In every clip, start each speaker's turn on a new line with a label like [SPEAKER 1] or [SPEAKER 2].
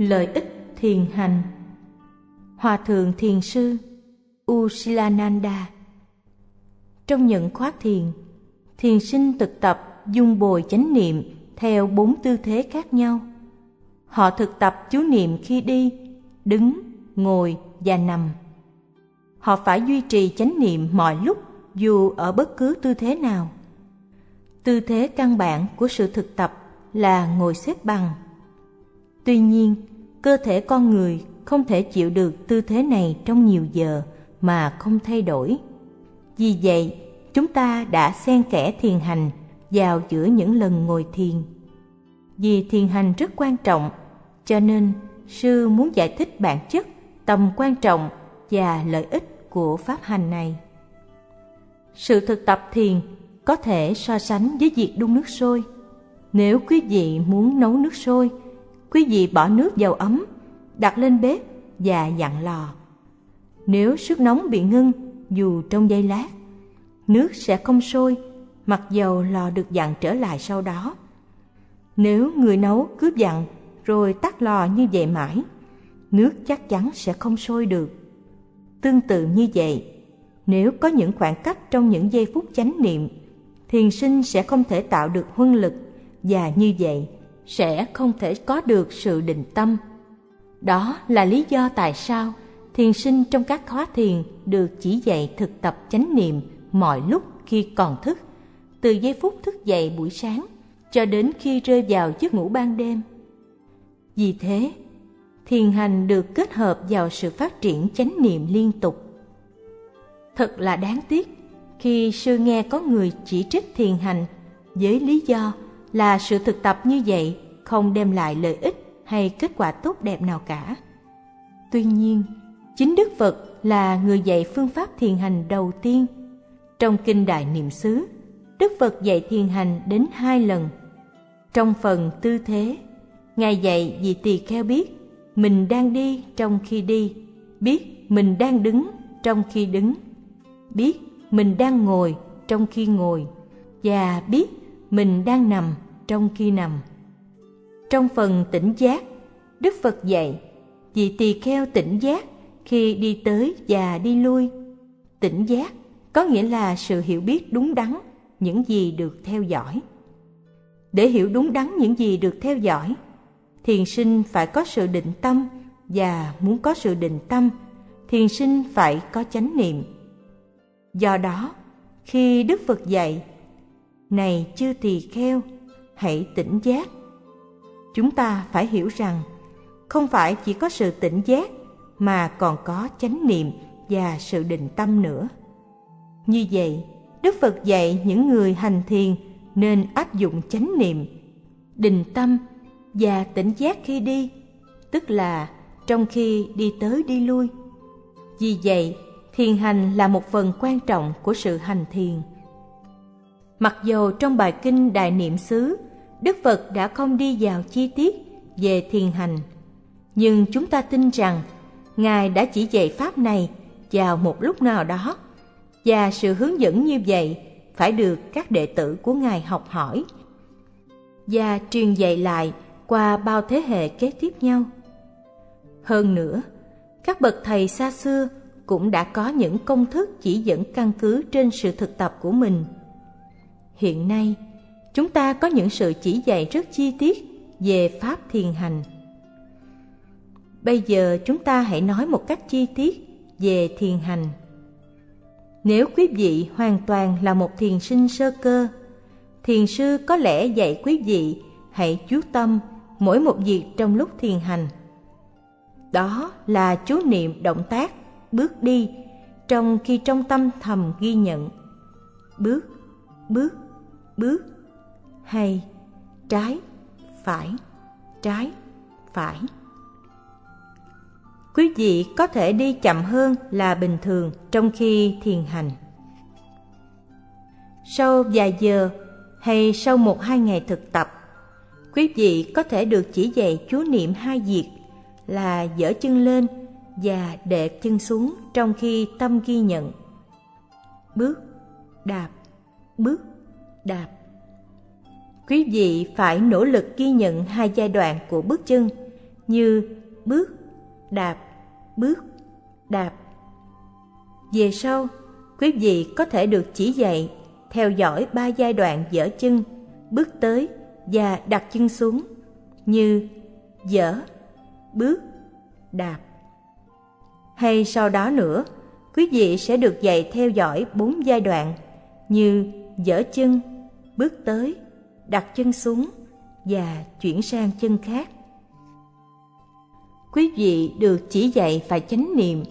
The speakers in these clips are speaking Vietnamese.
[SPEAKER 1] Lợi ích thiền hành Hòa thượng thiền sư Usilananda Trong những khóa thiền, thiền sinh thực tập dung bồi chánh niệm theo bốn tư thế khác nhau. Họ thực tập chú niệm khi đi, đứng, ngồi và nằm. Họ phải duy trì chánh niệm mọi lúc dù ở bất cứ tư thế nào. Tư thế căn bản của sự thực tập là ngồi xếp bằng. Tuy nhiên, cơ thể con người không thể chịu được tư thế này trong nhiều giờ mà không thay đổi. Vì vậy, chúng ta đã xen kẽ thiền hành vào giữa những lần ngồi thiền. Vì thiền hành rất quan trọng, cho nên sư muốn giải thích bản chất, tầm quan trọng và lợi ích của pháp hành này. Sự thực tập thiền có thể so sánh với việc đun nước sôi. Nếu quý vị muốn nấu nước sôi, quý vị bỏ nước vào ấm, đặt lên bếp và dặn lò. Nếu sức nóng bị ngưng dù trong giây lát, nước sẽ không sôi mặc dầu lò được dặn trở lại sau đó. Nếu người nấu cướp dặn rồi tắt lò như vậy mãi, nước chắc chắn sẽ không sôi được. Tương tự như vậy, nếu có những khoảng cách trong những giây phút chánh niệm, thiền sinh sẽ không thể tạo được huân lực và như vậy sẽ không thể có được sự định tâm. Đó là lý do tại sao thiền sinh trong các khóa thiền được chỉ dạy thực tập chánh niệm mọi lúc khi còn thức, từ giây phút thức dậy buổi sáng cho đến khi rơi vào giấc ngủ ban đêm. Vì thế, thiền hành được kết hợp vào sự phát triển chánh niệm liên tục. Thật là đáng tiếc khi sư nghe có người chỉ trích thiền hành với lý do là sự thực tập như vậy không đem lại lợi ích hay kết quả tốt đẹp nào cả. Tuy nhiên, chính Đức Phật là người dạy phương pháp thiền hành đầu tiên. Trong Kinh Đại Niệm xứ, Đức Phật dạy thiền hành đến hai lần. Trong phần tư thế, Ngài dạy vì tỳ kheo biết mình đang đi trong khi đi, biết mình đang đứng trong khi đứng, biết mình đang ngồi trong khi ngồi và biết mình đang nằm trong khi nằm. Trong phần tỉnh giác, Đức Phật dạy vị tỳ kheo tỉnh giác khi đi tới và đi lui. Tỉnh giác có nghĩa là sự hiểu biết đúng đắn những gì được theo dõi. Để hiểu đúng đắn những gì được theo dõi, thiền sinh phải có sự định tâm và muốn có sự định tâm, thiền sinh phải có chánh niệm. Do đó, khi Đức Phật dạy, này chư tỳ kheo, hãy tỉnh giác. Chúng ta phải hiểu rằng, không phải chỉ có sự tỉnh giác mà còn có chánh niệm và sự định tâm nữa. Như vậy, Đức Phật dạy những người hành thiền nên áp dụng chánh niệm, định tâm và tỉnh giác khi đi, tức là trong khi đi tới đi lui. Vì vậy, thiền hành là một phần quan trọng của sự hành thiền. Mặc dù trong bài kinh Đại Niệm xứ, Đức Phật đã không đi vào chi tiết về thiền hành, nhưng chúng ta tin rằng Ngài đã chỉ dạy Pháp này vào một lúc nào đó, và sự hướng dẫn như vậy phải được các đệ tử của Ngài học hỏi và truyền dạy lại qua bao thế hệ kế tiếp nhau. Hơn nữa, các bậc thầy xa xưa cũng đã có những công thức chỉ dẫn căn cứ trên sự thực tập của mình. Hiện nay, chúng ta có những sự chỉ dạy rất chi tiết về pháp thiền hành. Bây giờ chúng ta hãy nói một cách chi tiết về thiền hành. Nếu quý vị hoàn toàn là một thiền sinh sơ cơ, thiền sư có lẽ dạy quý vị hãy chú tâm mỗi một việc trong lúc thiền hành. Đó là chú niệm động tác, bước đi, trong khi trong tâm thầm ghi nhận. Bước, bước, bước, hay trái, phải, trái, phải. Quý vị có thể đi chậm hơn là bình thường trong khi thiền hành. Sau vài giờ hay sau một hai ngày thực tập, quý vị có thể được chỉ dạy chú niệm hai việc là dở chân lên và để chân xuống trong khi tâm ghi nhận. Bước, đạp, bước, đạp. Quý vị phải nỗ lực ghi nhận hai giai đoạn của bước chân như bước, đạp, bước, đạp. Về sau, quý vị có thể được chỉ dạy theo dõi ba giai đoạn dở chân, bước tới và đặt chân xuống như dở, bước, đạp. Hay sau đó nữa, quý vị sẽ được dạy theo dõi bốn giai đoạn như dở chân, bước tới, đặt chân xuống và chuyển sang chân khác. Quý vị được chỉ dạy phải chánh niệm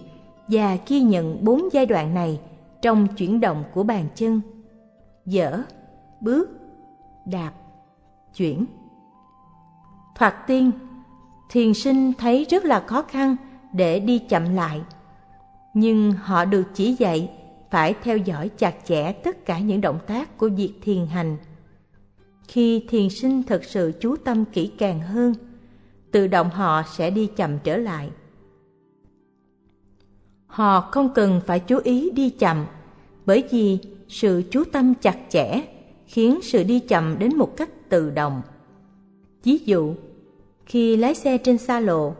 [SPEAKER 1] và ghi nhận bốn giai đoạn này trong chuyển động của bàn chân. Dở, bước, đạp, chuyển. Thoạt tiên, thiền sinh thấy rất là khó khăn để đi chậm lại. Nhưng họ được chỉ dạy phải theo dõi chặt chẽ tất cả những động tác của việc thiền hành. Khi thiền sinh thực sự chú tâm kỹ càng hơn, tự động họ sẽ đi chậm trở lại. Họ không cần phải chú ý đi chậm, bởi vì sự chú tâm chặt chẽ khiến sự đi chậm đến một cách tự động. Ví dụ, khi lái xe trên xa lộ,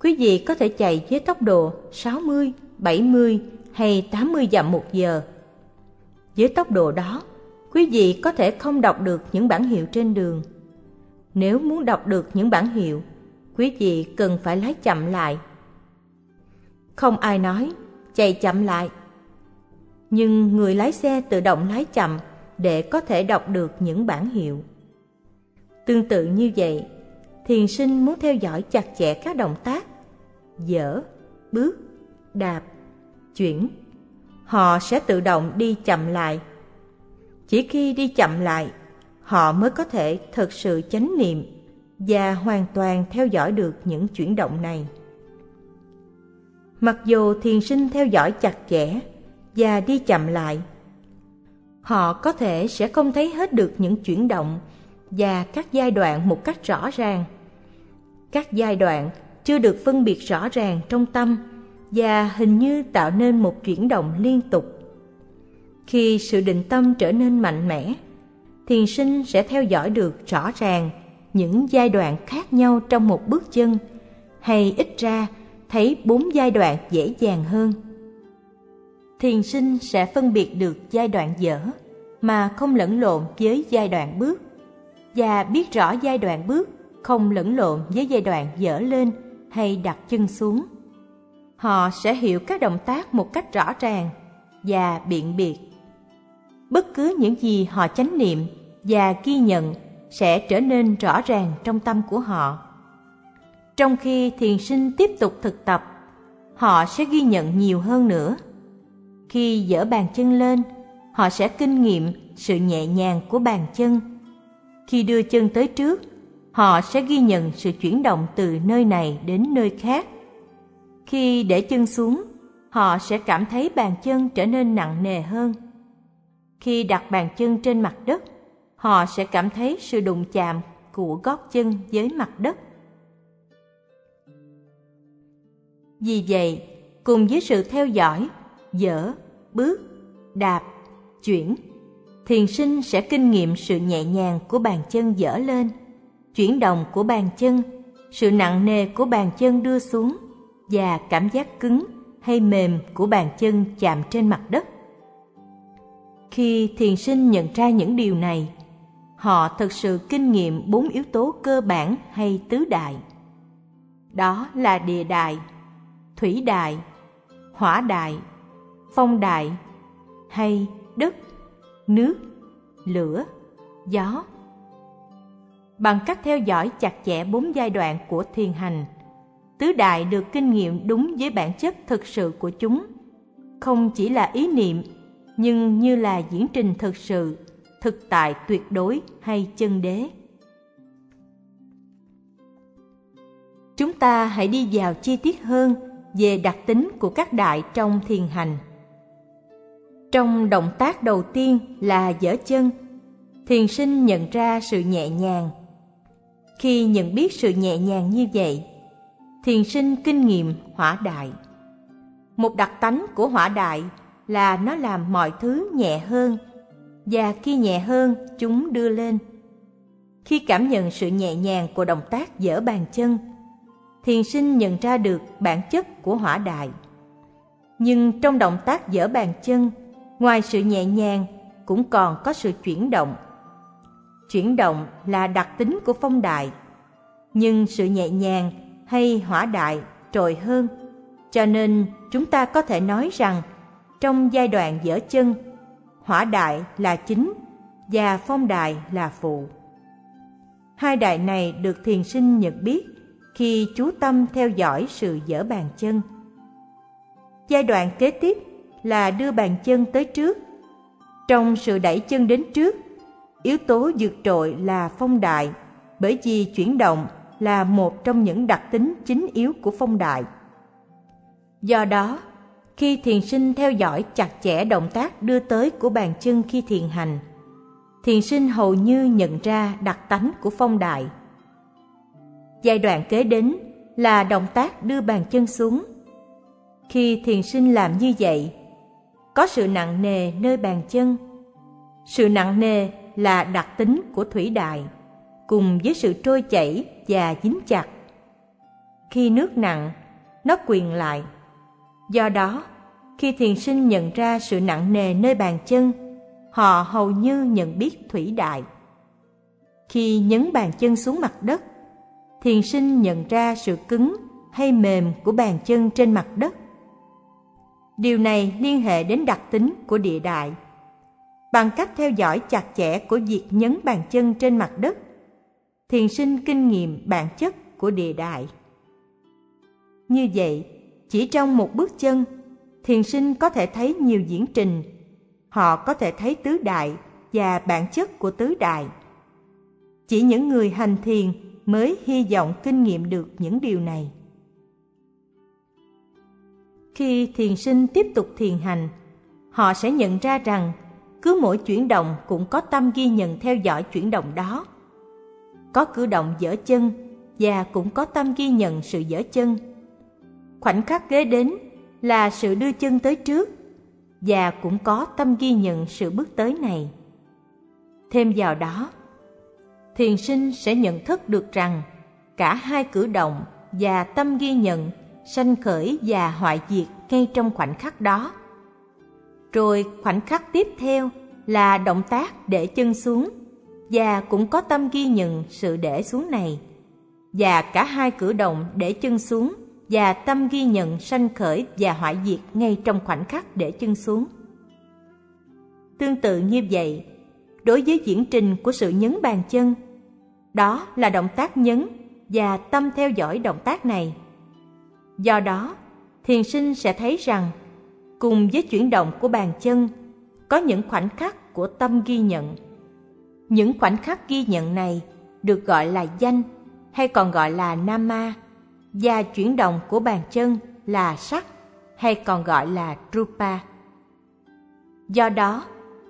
[SPEAKER 1] quý vị có thể chạy với tốc độ 60, 70 hay 80 dặm một giờ. Với tốc độ đó, quý vị có thể không đọc được những bản hiệu trên đường. Nếu muốn đọc được những bản hiệu, quý vị cần phải lái chậm lại. Không ai nói, chạy chậm lại. Nhưng người lái xe tự động lái chậm để có thể đọc được những bản hiệu. Tương tự như vậy, thiền sinh muốn theo dõi chặt chẽ các động tác dở, bước, đạp, chuyển. Họ sẽ tự động đi chậm lại. Chỉ khi đi chậm lại, họ mới có thể thực sự chánh niệm và hoàn toàn theo dõi được những chuyển động này. Mặc dù thiền sinh theo dõi chặt chẽ và đi chậm lại, họ có thể sẽ không thấy hết được những chuyển động và các giai đoạn một cách rõ ràng. Các giai đoạn chưa được phân biệt rõ ràng trong tâm và hình như tạo nên một chuyển động liên tục. Khi sự định tâm trở nên mạnh mẽ, thiền sinh sẽ theo dõi được rõ ràng những giai đoạn khác nhau trong một bước chân, hay ít ra thấy bốn giai đoạn dễ dàng hơn. Thiền sinh sẽ phân biệt được giai đoạn dở mà không lẫn lộn với giai đoạn bước và biết rõ giai đoạn bước không lẫn lộn với giai đoạn dở lên hay đặt chân xuống. Họ sẽ hiểu các động tác một cách rõ ràng và biện biệt. Bất cứ những gì họ chánh niệm và ghi nhận sẽ trở nên rõ ràng trong tâm của họ. Trong khi thiền sinh tiếp tục thực tập, họ sẽ ghi nhận nhiều hơn nữa. Khi dỡ bàn chân lên, họ sẽ kinh nghiệm sự nhẹ nhàng của bàn chân. Khi đưa chân tới trước, họ sẽ ghi nhận sự chuyển động từ nơi này đến nơi khác. Khi để chân xuống, họ sẽ cảm thấy bàn chân trở nên nặng nề hơn. Khi đặt bàn chân trên mặt đất, họ sẽ cảm thấy sự đụng chạm của gót chân với mặt đất. Vì vậy, cùng với sự theo dõi, dở, bước, đạp, chuyển, thiền sinh sẽ kinh nghiệm sự nhẹ nhàng của bàn chân dở lên, chuyển động của bàn chân, sự nặng nề của bàn chân đưa xuống và cảm giác cứng hay mềm của bàn chân chạm trên mặt đất. Khi thiền sinh nhận ra những điều này, họ thực sự kinh nghiệm bốn yếu tố cơ bản hay tứ đại. Đó là địa đại, thủy đại, hỏa đại, phong đại hay đất, nước, lửa, gió. Bằng cách theo dõi chặt chẽ bốn giai đoạn của thiền hành, tứ đại được kinh nghiệm đúng với bản chất thực sự của chúng, không chỉ là ý niệm nhưng như là diễn trình thực sự thực tại tuyệt đối hay chân đế. Chúng ta hãy đi vào chi tiết hơn về đặc tính của các đại trong thiền hành. Trong động tác đầu tiên là dở chân, thiền sinh nhận ra sự nhẹ nhàng. Khi nhận biết sự nhẹ nhàng như vậy, thiền sinh kinh nghiệm hỏa đại. Một đặc tánh của hỏa đại là nó làm mọi thứ nhẹ hơn và khi nhẹ hơn chúng đưa lên. Khi cảm nhận sự nhẹ nhàng của động tác dở bàn chân, thiền sinh nhận ra được bản chất của hỏa đại. Nhưng trong động tác dở bàn chân, ngoài sự nhẹ nhàng cũng còn có sự chuyển động. Chuyển động là đặc tính của phong đại, nhưng sự nhẹ nhàng hay hỏa đại trội hơn, cho nên chúng ta có thể nói rằng trong giai đoạn dở chân, hỏa đại là chính và phong đại là phụ. Hai đại này được thiền sinh nhận biết khi chú tâm theo dõi sự dở bàn chân. Giai đoạn kế tiếp là đưa bàn chân tới trước. Trong sự đẩy chân đến trước, yếu tố vượt trội là phong đại, bởi vì chuyển động là một trong những đặc tính chính yếu của phong đại. Do đó, khi thiền sinh theo dõi chặt chẽ động tác đưa tới của bàn chân khi thiền hành, thiền sinh hầu như nhận ra đặc tánh của phong đại. Giai đoạn kế đến là động tác đưa bàn chân xuống. Khi thiền sinh làm như vậy, có sự nặng nề nơi bàn chân. Sự nặng nề là đặc tính của thủy đại, cùng với sự trôi chảy và dính chặt. Khi nước nặng, nó quyền lại. Do đó, khi thiền sinh nhận ra sự nặng nề nơi bàn chân, họ hầu như nhận biết thủy đại. Khi nhấn bàn chân xuống mặt đất, thiền sinh nhận ra sự cứng hay mềm của bàn chân trên mặt đất. Điều này liên hệ đến đặc tính của địa đại. Bằng cách theo dõi chặt chẽ của việc nhấn bàn chân trên mặt đất, thiền sinh kinh nghiệm bản chất của địa đại. Như vậy, chỉ trong một bước chân, thiền sinh có thể thấy nhiều diễn trình. Họ có thể thấy tứ đại và bản chất của tứ đại. Chỉ những người hành thiền mới hy vọng kinh nghiệm được những điều này. Khi thiền sinh tiếp tục thiền hành, họ sẽ nhận ra rằng cứ mỗi chuyển động cũng có tâm ghi nhận theo dõi chuyển động đó. Có cử động dở chân và cũng có tâm ghi nhận sự dở chân. Khoảnh khắc ghế đến là sự đưa chân tới trước và cũng có tâm ghi nhận sự bước tới này. Thêm vào đó, thiền sinh sẽ nhận thức được rằng cả hai cử động và tâm ghi nhận sanh khởi và hoại diệt ngay trong khoảnh khắc đó. Rồi khoảnh khắc tiếp theo là động tác để chân xuống và cũng có tâm ghi nhận sự để xuống này. Và cả hai cử động để chân xuống và tâm ghi nhận sanh khởi và hoại diệt ngay trong khoảnh khắc để chân xuống. Tương tự như vậy, đối với diễn trình của sự nhấn bàn chân, đó là động tác nhấn và tâm theo dõi động tác này. Do đó, thiền sinh sẽ thấy rằng cùng với chuyển động của bàn chân có những khoảnh khắc của tâm ghi nhận. Những khoảnh khắc ghi nhận này được gọi là danh hay còn gọi là nama và chuyển động của bàn chân là sắc hay còn gọi là rupa. Do đó,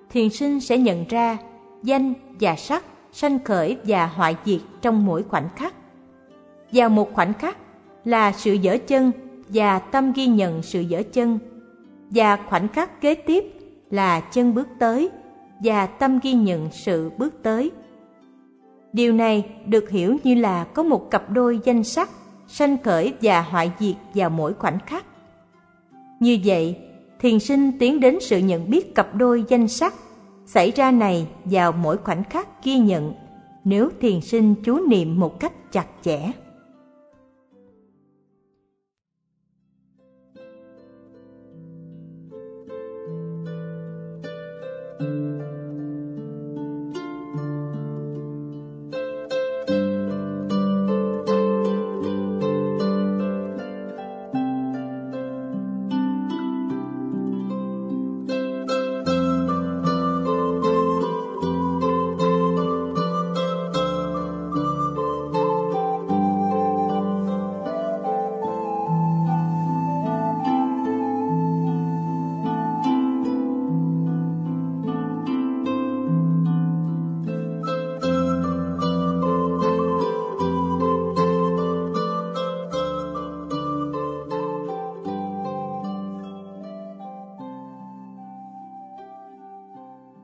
[SPEAKER 1] thiền sinh sẽ nhận ra danh và sắc sanh khởi và hoại diệt trong mỗi khoảnh khắc. Vào một khoảnh khắc là sự dở chân và tâm ghi nhận sự dở chân, và khoảnh khắc kế tiếp là chân bước tới và tâm ghi nhận sự bước tới. Điều này được hiểu như là có một cặp đôi danh sắc sanh khởi và hoại diệt vào mỗi khoảnh khắc. Như vậy, thiền sinh tiến đến sự nhận biết cặp đôi danh sắc xảy ra này vào mỗi khoảnh khắc ghi nhận nếu thiền sinh chú niệm một cách chặt chẽ.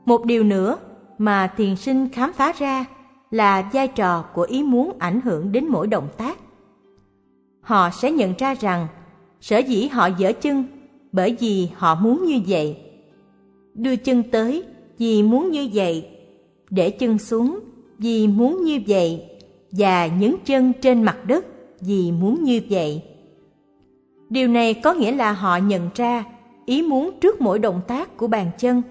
[SPEAKER 1] Một điều nữa mà thiền sinh khám phá ra là vai trò của ý muốn ảnh hưởng đến mỗi động tác. họ sẽ nhận ra rằng sở dĩ họ dở chân bởi vì họ muốn như vậy. Đưa chân tới vì muốn như vậy, để chân xuống vì muốn như vậy và nhấn chân trên mặt đất vì muốn như vậy. Điều này có nghĩa là họ nhận ra ý muốn trước mỗi động tác của bàn chân.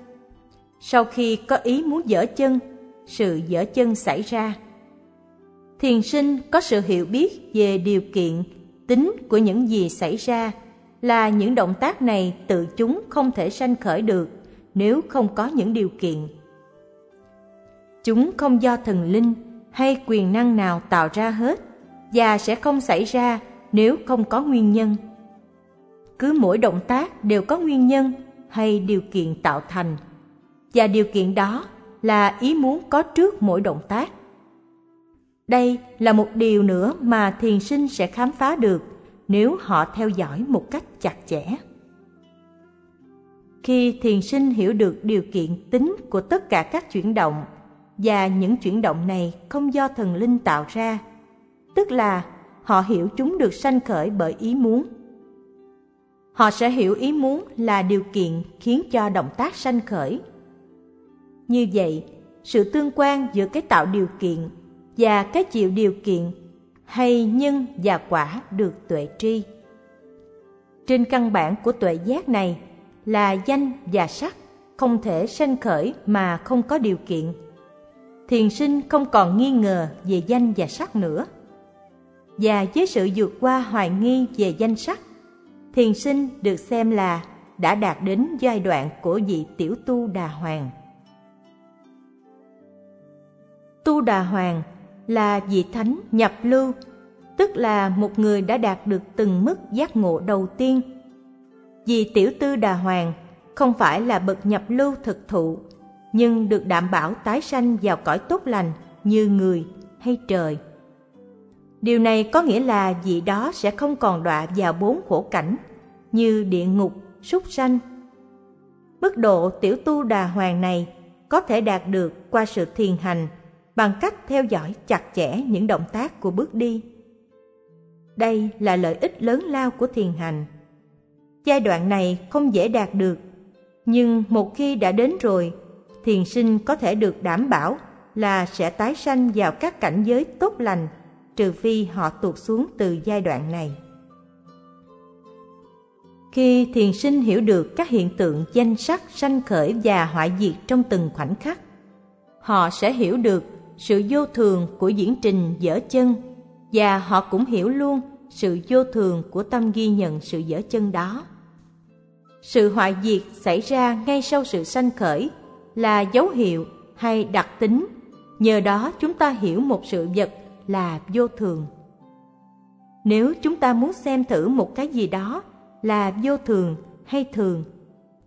[SPEAKER 1] Sau khi có ý muốn dở chân, sự dở chân xảy ra. Thiền sinh có sự hiểu biết về điều kiện, tính của những gì xảy ra là những động tác này tự chúng không thể sanh khởi được nếu không có những điều kiện. Chúng không do thần linh hay quyền năng nào tạo ra hết và sẽ không xảy ra nếu không có nguyên nhân. Cứ mỗi động tác đều có nguyên nhân hay điều kiện tạo thành và điều kiện đó là ý muốn có trước mỗi động tác. Đây là một điều nữa mà thiền sinh sẽ khám phá được nếu họ theo dõi một cách chặt chẽ. Khi thiền sinh hiểu được điều kiện tính của tất cả các chuyển động và những chuyển động này không do thần linh tạo ra, tức là họ hiểu chúng được sanh khởi bởi ý muốn. Họ sẽ hiểu ý muốn là điều kiện khiến cho động tác sanh khởi. Như vậy, sự tương quan giữa cái tạo điều kiện và cái chịu điều kiện hay nhân và quả được tuệ tri. Trên căn bản của tuệ giác này là danh và sắc không thể sanh khởi mà không có điều kiện. Thiền sinh không còn nghi ngờ về danh và sắc nữa. Và với sự vượt qua hoài nghi về danh sắc, thiền sinh được xem là đã đạt đến giai đoạn của vị tiểu tu đà hoàng. Tu đà hoàng là vị thánh nhập lưu, tức là một người đã đạt được từng mức giác ngộ đầu tiên. Vì tiểu tư đà hoàng không phải là bậc nhập lưu thực thụ, nhưng được đảm bảo tái sanh vào cõi tốt lành như người hay trời. Điều này có nghĩa là vị đó sẽ không còn đọa vào bốn khổ cảnh như địa ngục, súc sanh. Mức độ tiểu tu đà hoàng này có thể đạt được qua sự thiền hành bằng cách theo dõi chặt chẽ những động tác của bước đi. Đây là lợi ích lớn lao của thiền hành. Giai đoạn này không dễ đạt được, nhưng một khi đã đến rồi, thiền sinh có thể được đảm bảo là sẽ tái sanh vào các cảnh giới tốt lành, trừ phi họ tuột xuống từ giai đoạn này. Khi thiền sinh hiểu được các hiện tượng danh sắc sanh khởi và hoại diệt trong từng khoảnh khắc, họ sẽ hiểu được sự vô thường của diễn trình dở chân và họ cũng hiểu luôn sự vô thường của tâm ghi nhận sự dở chân đó. Sự hoại diệt xảy ra ngay sau sự sanh khởi là dấu hiệu hay đặc tính, nhờ đó chúng ta hiểu một sự vật là vô thường. Nếu chúng ta muốn xem thử một cái gì đó là vô thường hay thường,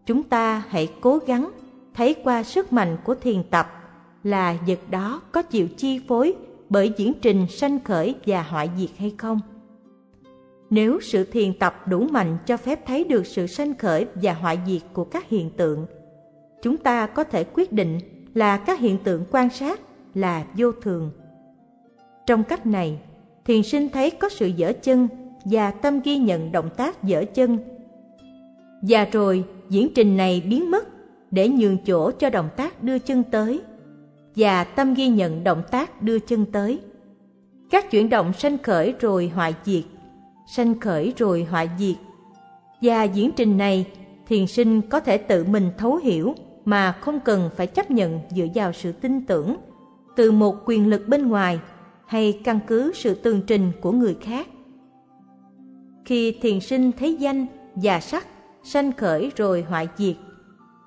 [SPEAKER 1] chúng ta hãy cố gắng thấy qua sức mạnh của thiền tập là vật đó có chịu chi phối bởi diễn trình sanh khởi và hoại diệt hay không. Nếu sự thiền tập đủ mạnh cho phép thấy được sự sanh khởi và hoại diệt của các hiện tượng, chúng ta có thể quyết định là các hiện tượng quan sát là vô thường. Trong cách này, thiền sinh thấy có sự dở chân và tâm ghi nhận động tác dở chân. Và rồi diễn trình này biến mất để nhường chỗ cho động tác đưa chân tới và tâm ghi nhận động tác đưa chân tới. Các chuyển động sanh khởi rồi hoại diệt, sanh khởi rồi hoại diệt. Và diễn trình này, thiền sinh có thể tự mình thấu hiểu mà không cần phải chấp nhận dựa vào sự tin tưởng từ một quyền lực bên ngoài hay căn cứ sự tường trình của người khác. Khi thiền sinh thấy danh và sắc sanh khởi rồi hoại diệt,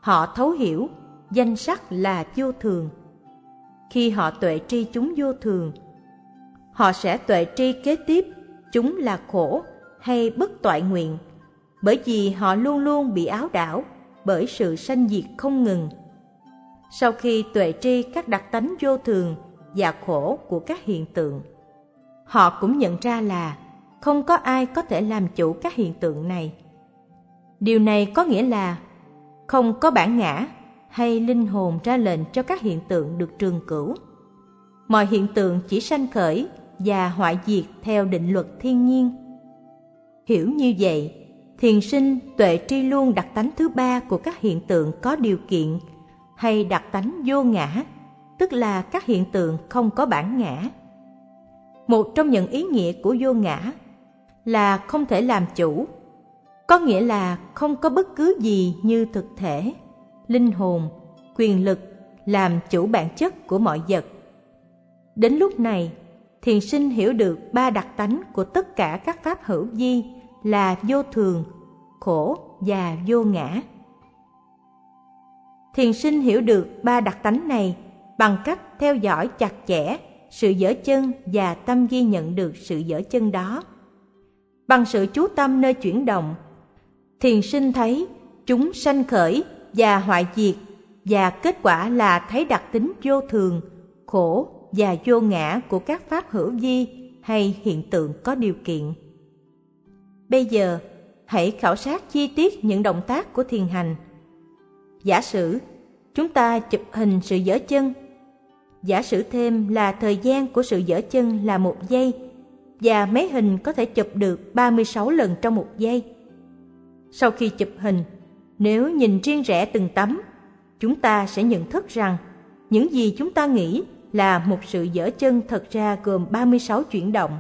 [SPEAKER 1] họ thấu hiểu danh sắc là vô thường khi họ tuệ tri chúng vô thường. Họ sẽ tuệ tri kế tiếp chúng là khổ hay bất toại nguyện, bởi vì họ luôn luôn bị áo đảo bởi sự sanh diệt không ngừng. Sau khi tuệ tri các đặc tánh vô thường và khổ của các hiện tượng, họ cũng nhận ra là không có ai có thể làm chủ các hiện tượng này. Điều này có nghĩa là không có bản ngã hay linh hồn ra lệnh cho các hiện tượng được trường cửu. Mọi hiện tượng chỉ sanh khởi và hoại diệt theo định luật thiên nhiên. Hiểu như vậy, thiền sinh tuệ tri luôn đặc tánh thứ ba của các hiện tượng có điều kiện hay đặc tánh vô ngã, tức là các hiện tượng không có bản ngã. Một trong những ý nghĩa của vô ngã là không thể làm chủ, có nghĩa là không có bất cứ gì như thực thể, linh hồn, quyền lực làm chủ bản chất của mọi vật. Đến lúc này, thiền sinh hiểu được ba đặc tánh của tất cả các pháp hữu vi là vô thường, khổ và vô ngã. Thiền sinh hiểu được ba đặc tánh này bằng cách theo dõi chặt chẽ sự dở chân và tâm ghi nhận được sự dở chân đó. Bằng sự chú tâm nơi chuyển động, thiền sinh thấy chúng sanh khởi và hoại diệt và kết quả là thấy đặc tính vô thường, khổ và vô ngã của các pháp hữu vi hay hiện tượng có điều kiện. Bây giờ, hãy khảo sát chi tiết những động tác của thiền hành. Giả sử, chúng ta chụp hình sự dở chân. Giả sử thêm là thời gian của sự dở chân là một giây và máy hình có thể chụp được 36 lần trong một giây. Sau khi chụp hình, nếu nhìn riêng rẽ từng tấm, chúng ta sẽ nhận thức rằng những gì chúng ta nghĩ là một sự dở chân thật ra gồm 36 chuyển động.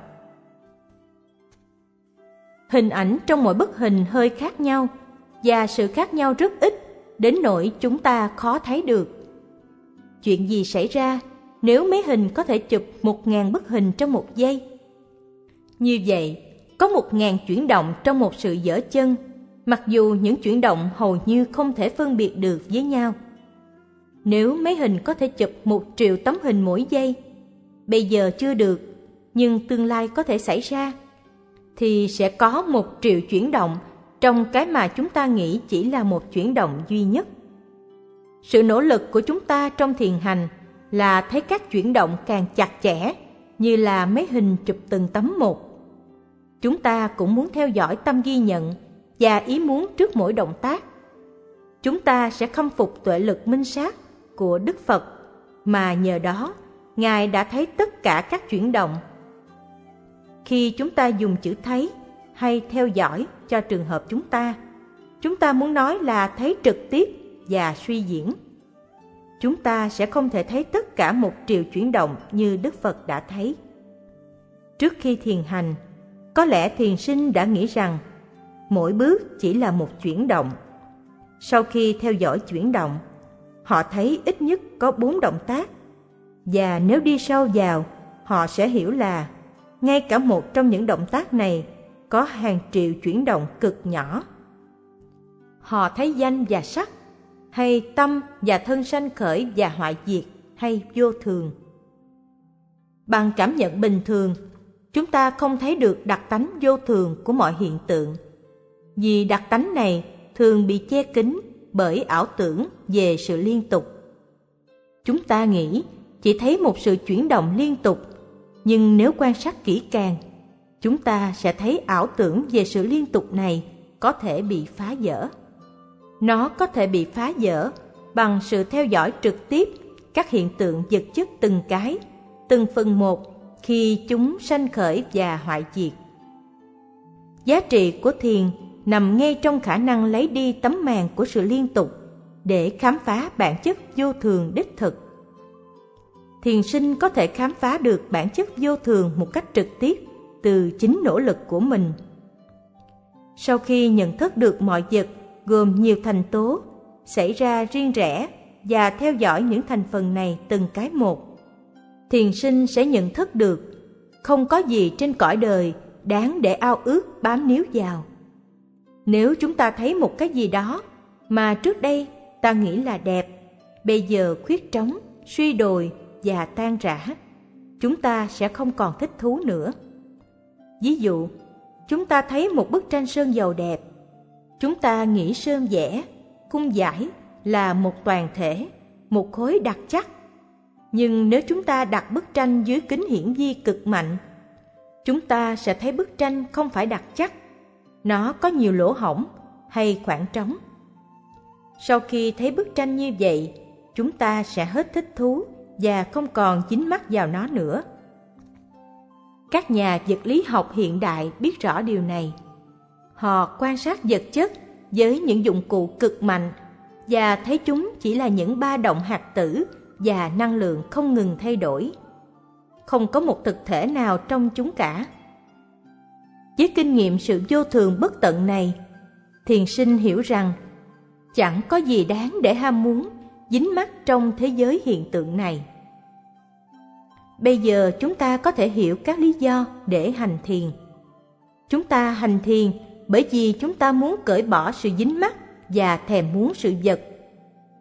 [SPEAKER 1] Hình ảnh trong mỗi bức hình hơi khác nhau và sự khác nhau rất ít đến nỗi chúng ta khó thấy được. Chuyện gì xảy ra nếu máy hình có thể chụp một ngàn bức hình trong một giây? Như vậy, có một ngàn chuyển động trong một sự dở chân, mặc dù những chuyển động hầu như không thể phân biệt được với nhau. Nếu máy hình có thể chụp một triệu tấm hình mỗi giây, bây giờ chưa được, nhưng tương lai có thể xảy ra, thì sẽ có một triệu chuyển động trong cái mà chúng ta nghĩ chỉ là một chuyển động duy nhất. Sự nỗ lực của chúng ta trong thiền hành là thấy các chuyển động càng chặt chẽ, như là máy hình chụp từng tấm một. Chúng ta cũng muốn theo dõi tâm ghi nhận và ý muốn trước mỗi động tác. Chúng ta sẽ khâm phục tuệ lực minh sát của Đức Phật mà nhờ đó Ngài đã thấy tất cả các chuyển động. Khi chúng ta dùng chữ thấy hay theo dõi cho trường hợp chúng ta, chúng ta muốn nói là thấy trực tiếp và suy diễn. Chúng ta sẽ không thể thấy tất cả một triệu chuyển động như Đức Phật đã thấy. Trước khi thiền hành, có lẽ thiền sinh đã nghĩ rằng mỗi bước chỉ là một chuyển động. Sau khi theo dõi chuyển động, họ thấy ít nhất có bốn động tác. Và nếu đi sâu vào, họ sẽ hiểu là ngay cả một trong những động tác này có hàng triệu chuyển động cực nhỏ. Họ thấy danh và sắc, hay tâm và thân sanh khởi và hoại diệt, hay vô thường. Bằng cảm nhận bình thường, chúng ta không thấy được đặc tánh vô thường của mọi hiện tượng. Vì đặc tánh này thường bị che kín bởi ảo tưởng về sự liên tục. Chúng ta nghĩ chỉ thấy một sự chuyển động liên tục, nhưng nếu quan sát kỹ càng, chúng ta sẽ thấy ảo tưởng về sự liên tục này có thể bị phá vỡ. Nó có thể bị phá vỡ bằng sự theo dõi trực tiếp các hiện tượng vật chất từng cái, từng phần một khi chúng sanh khởi và hoại diệt. Giá trị của thiền nằm ngay trong khả năng lấy đi tấm màn của sự liên tục để khám phá bản chất vô thường đích thực. Thiền sinh có thể khám phá được bản chất vô thường một cách trực tiếp từ chính nỗ lực của mình. Sau khi nhận thức được mọi vật gồm nhiều thành tố xảy ra riêng rẽ và theo dõi những thành phần này từng cái một, thiền sinh sẽ nhận thức được không có gì trên cõi đời đáng để ao ước bám níu vào. Nếu chúng ta thấy một cái gì đó mà trước đây ta nghĩ là đẹp, bây giờ khuyết trống, suy đồi và tan rã, chúng ta sẽ không còn thích thú nữa. Ví dụ, chúng ta thấy một bức tranh sơn dầu đẹp, chúng ta nghĩ sơn vẽ, cung giải là một toàn thể, một khối đặc chắc. Nhưng nếu chúng ta đặt bức tranh dưới kính hiển vi cực mạnh, chúng ta sẽ thấy bức tranh không phải đặc chắc nó có nhiều lỗ hổng hay khoảng trống. Sau khi thấy bức tranh như vậy, chúng ta sẽ hết thích thú và không còn dính mắt vào nó nữa. Các nhà vật lý học hiện đại biết rõ điều này. họ quan sát vật chất với những dụng cụ cực mạnh và thấy chúng chỉ là những ba động hạt tử và năng lượng không ngừng thay đổi. Không có một thực thể nào trong chúng cả. Với kinh nghiệm sự vô thường bất tận này, thiền sinh hiểu rằng chẳng có gì đáng để ham muốn dính mắc trong thế giới hiện tượng này. Bây giờ chúng ta có thể hiểu các lý do để hành thiền. Chúng ta hành thiền bởi vì chúng ta muốn cởi bỏ sự dính mắc và thèm muốn sự vật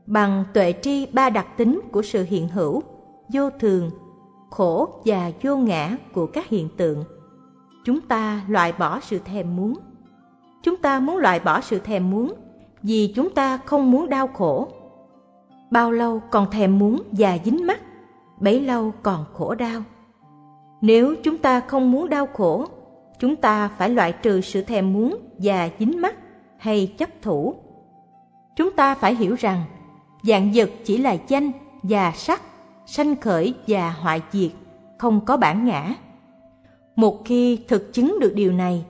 [SPEAKER 1] bằng tuệ tri ba đặc tính của sự hiện hữu, vô thường, khổ và vô ngã của các hiện tượng. Chúng ta loại bỏ sự thèm muốn. Chúng ta muốn loại bỏ sự thèm muốn vì chúng ta không muốn đau khổ. Bao lâu còn thèm muốn và dính mắc, bấy lâu còn khổ đau. Nếu chúng ta không muốn đau khổ, chúng ta phải loại trừ sự thèm muốn và dính mắc hay chấp thủ. Chúng ta phải hiểu rằng dạng vật chỉ là danh và sắc, sanh khởi và hoại diệt, không có bản ngã. Một khi thực chứng được điều này,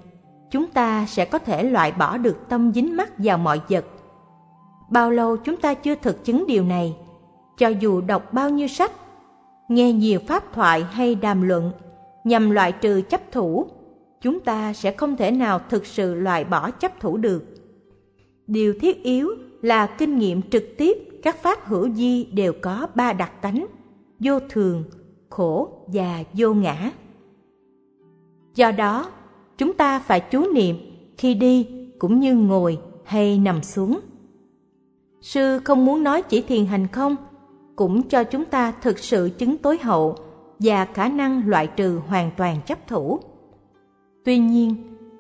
[SPEAKER 1] chúng ta sẽ có thể loại bỏ được tâm dính mắc vào mọi vật. Bao lâu chúng ta chưa thực chứng điều này, cho dù đọc bao nhiêu sách, nghe nhiều pháp thoại hay đàm luận nhằm loại trừ chấp thủ, chúng ta sẽ không thể nào thực sự loại bỏ chấp thủ được. Điều thiết yếu là kinh nghiệm trực tiếp các pháp hữu di đều có ba đặc tánh, vô thường, khổ và vô ngã. Do đó, chúng ta phải chú niệm khi đi cũng như ngồi hay nằm xuống. Sư không muốn nói chỉ thiền hành không, cũng cho chúng ta thực sự chứng tối hậu và khả năng loại trừ hoàn toàn chấp thủ. Tuy nhiên,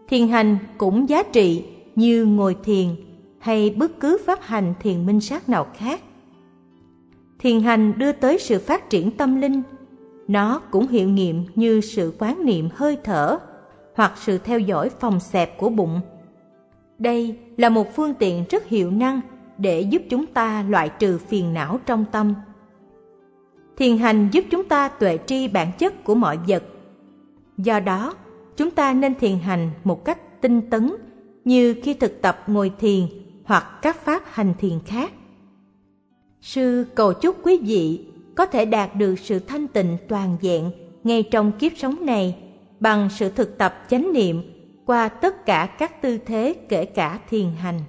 [SPEAKER 1] thiền hành cũng giá trị như ngồi thiền hay bất cứ pháp hành thiền minh sát nào khác. Thiền hành đưa tới sự phát triển tâm linh, nó cũng hiệu nghiệm như sự quán niệm hơi thở hoặc sự theo dõi phòng xẹp của bụng. Đây là một phương tiện rất hiệu năng để giúp chúng ta loại trừ phiền não trong tâm. Thiền hành giúp chúng ta tuệ tri bản chất của mọi vật. Do đó, chúng ta nên thiền hành một cách tinh tấn như khi thực tập ngồi thiền hoặc các pháp hành thiền khác. Sư cầu chúc quý vị có thể đạt được sự thanh tịnh toàn diện ngay trong kiếp sống này bằng sự thực tập chánh niệm qua tất cả các tư thế kể cả thiền hành.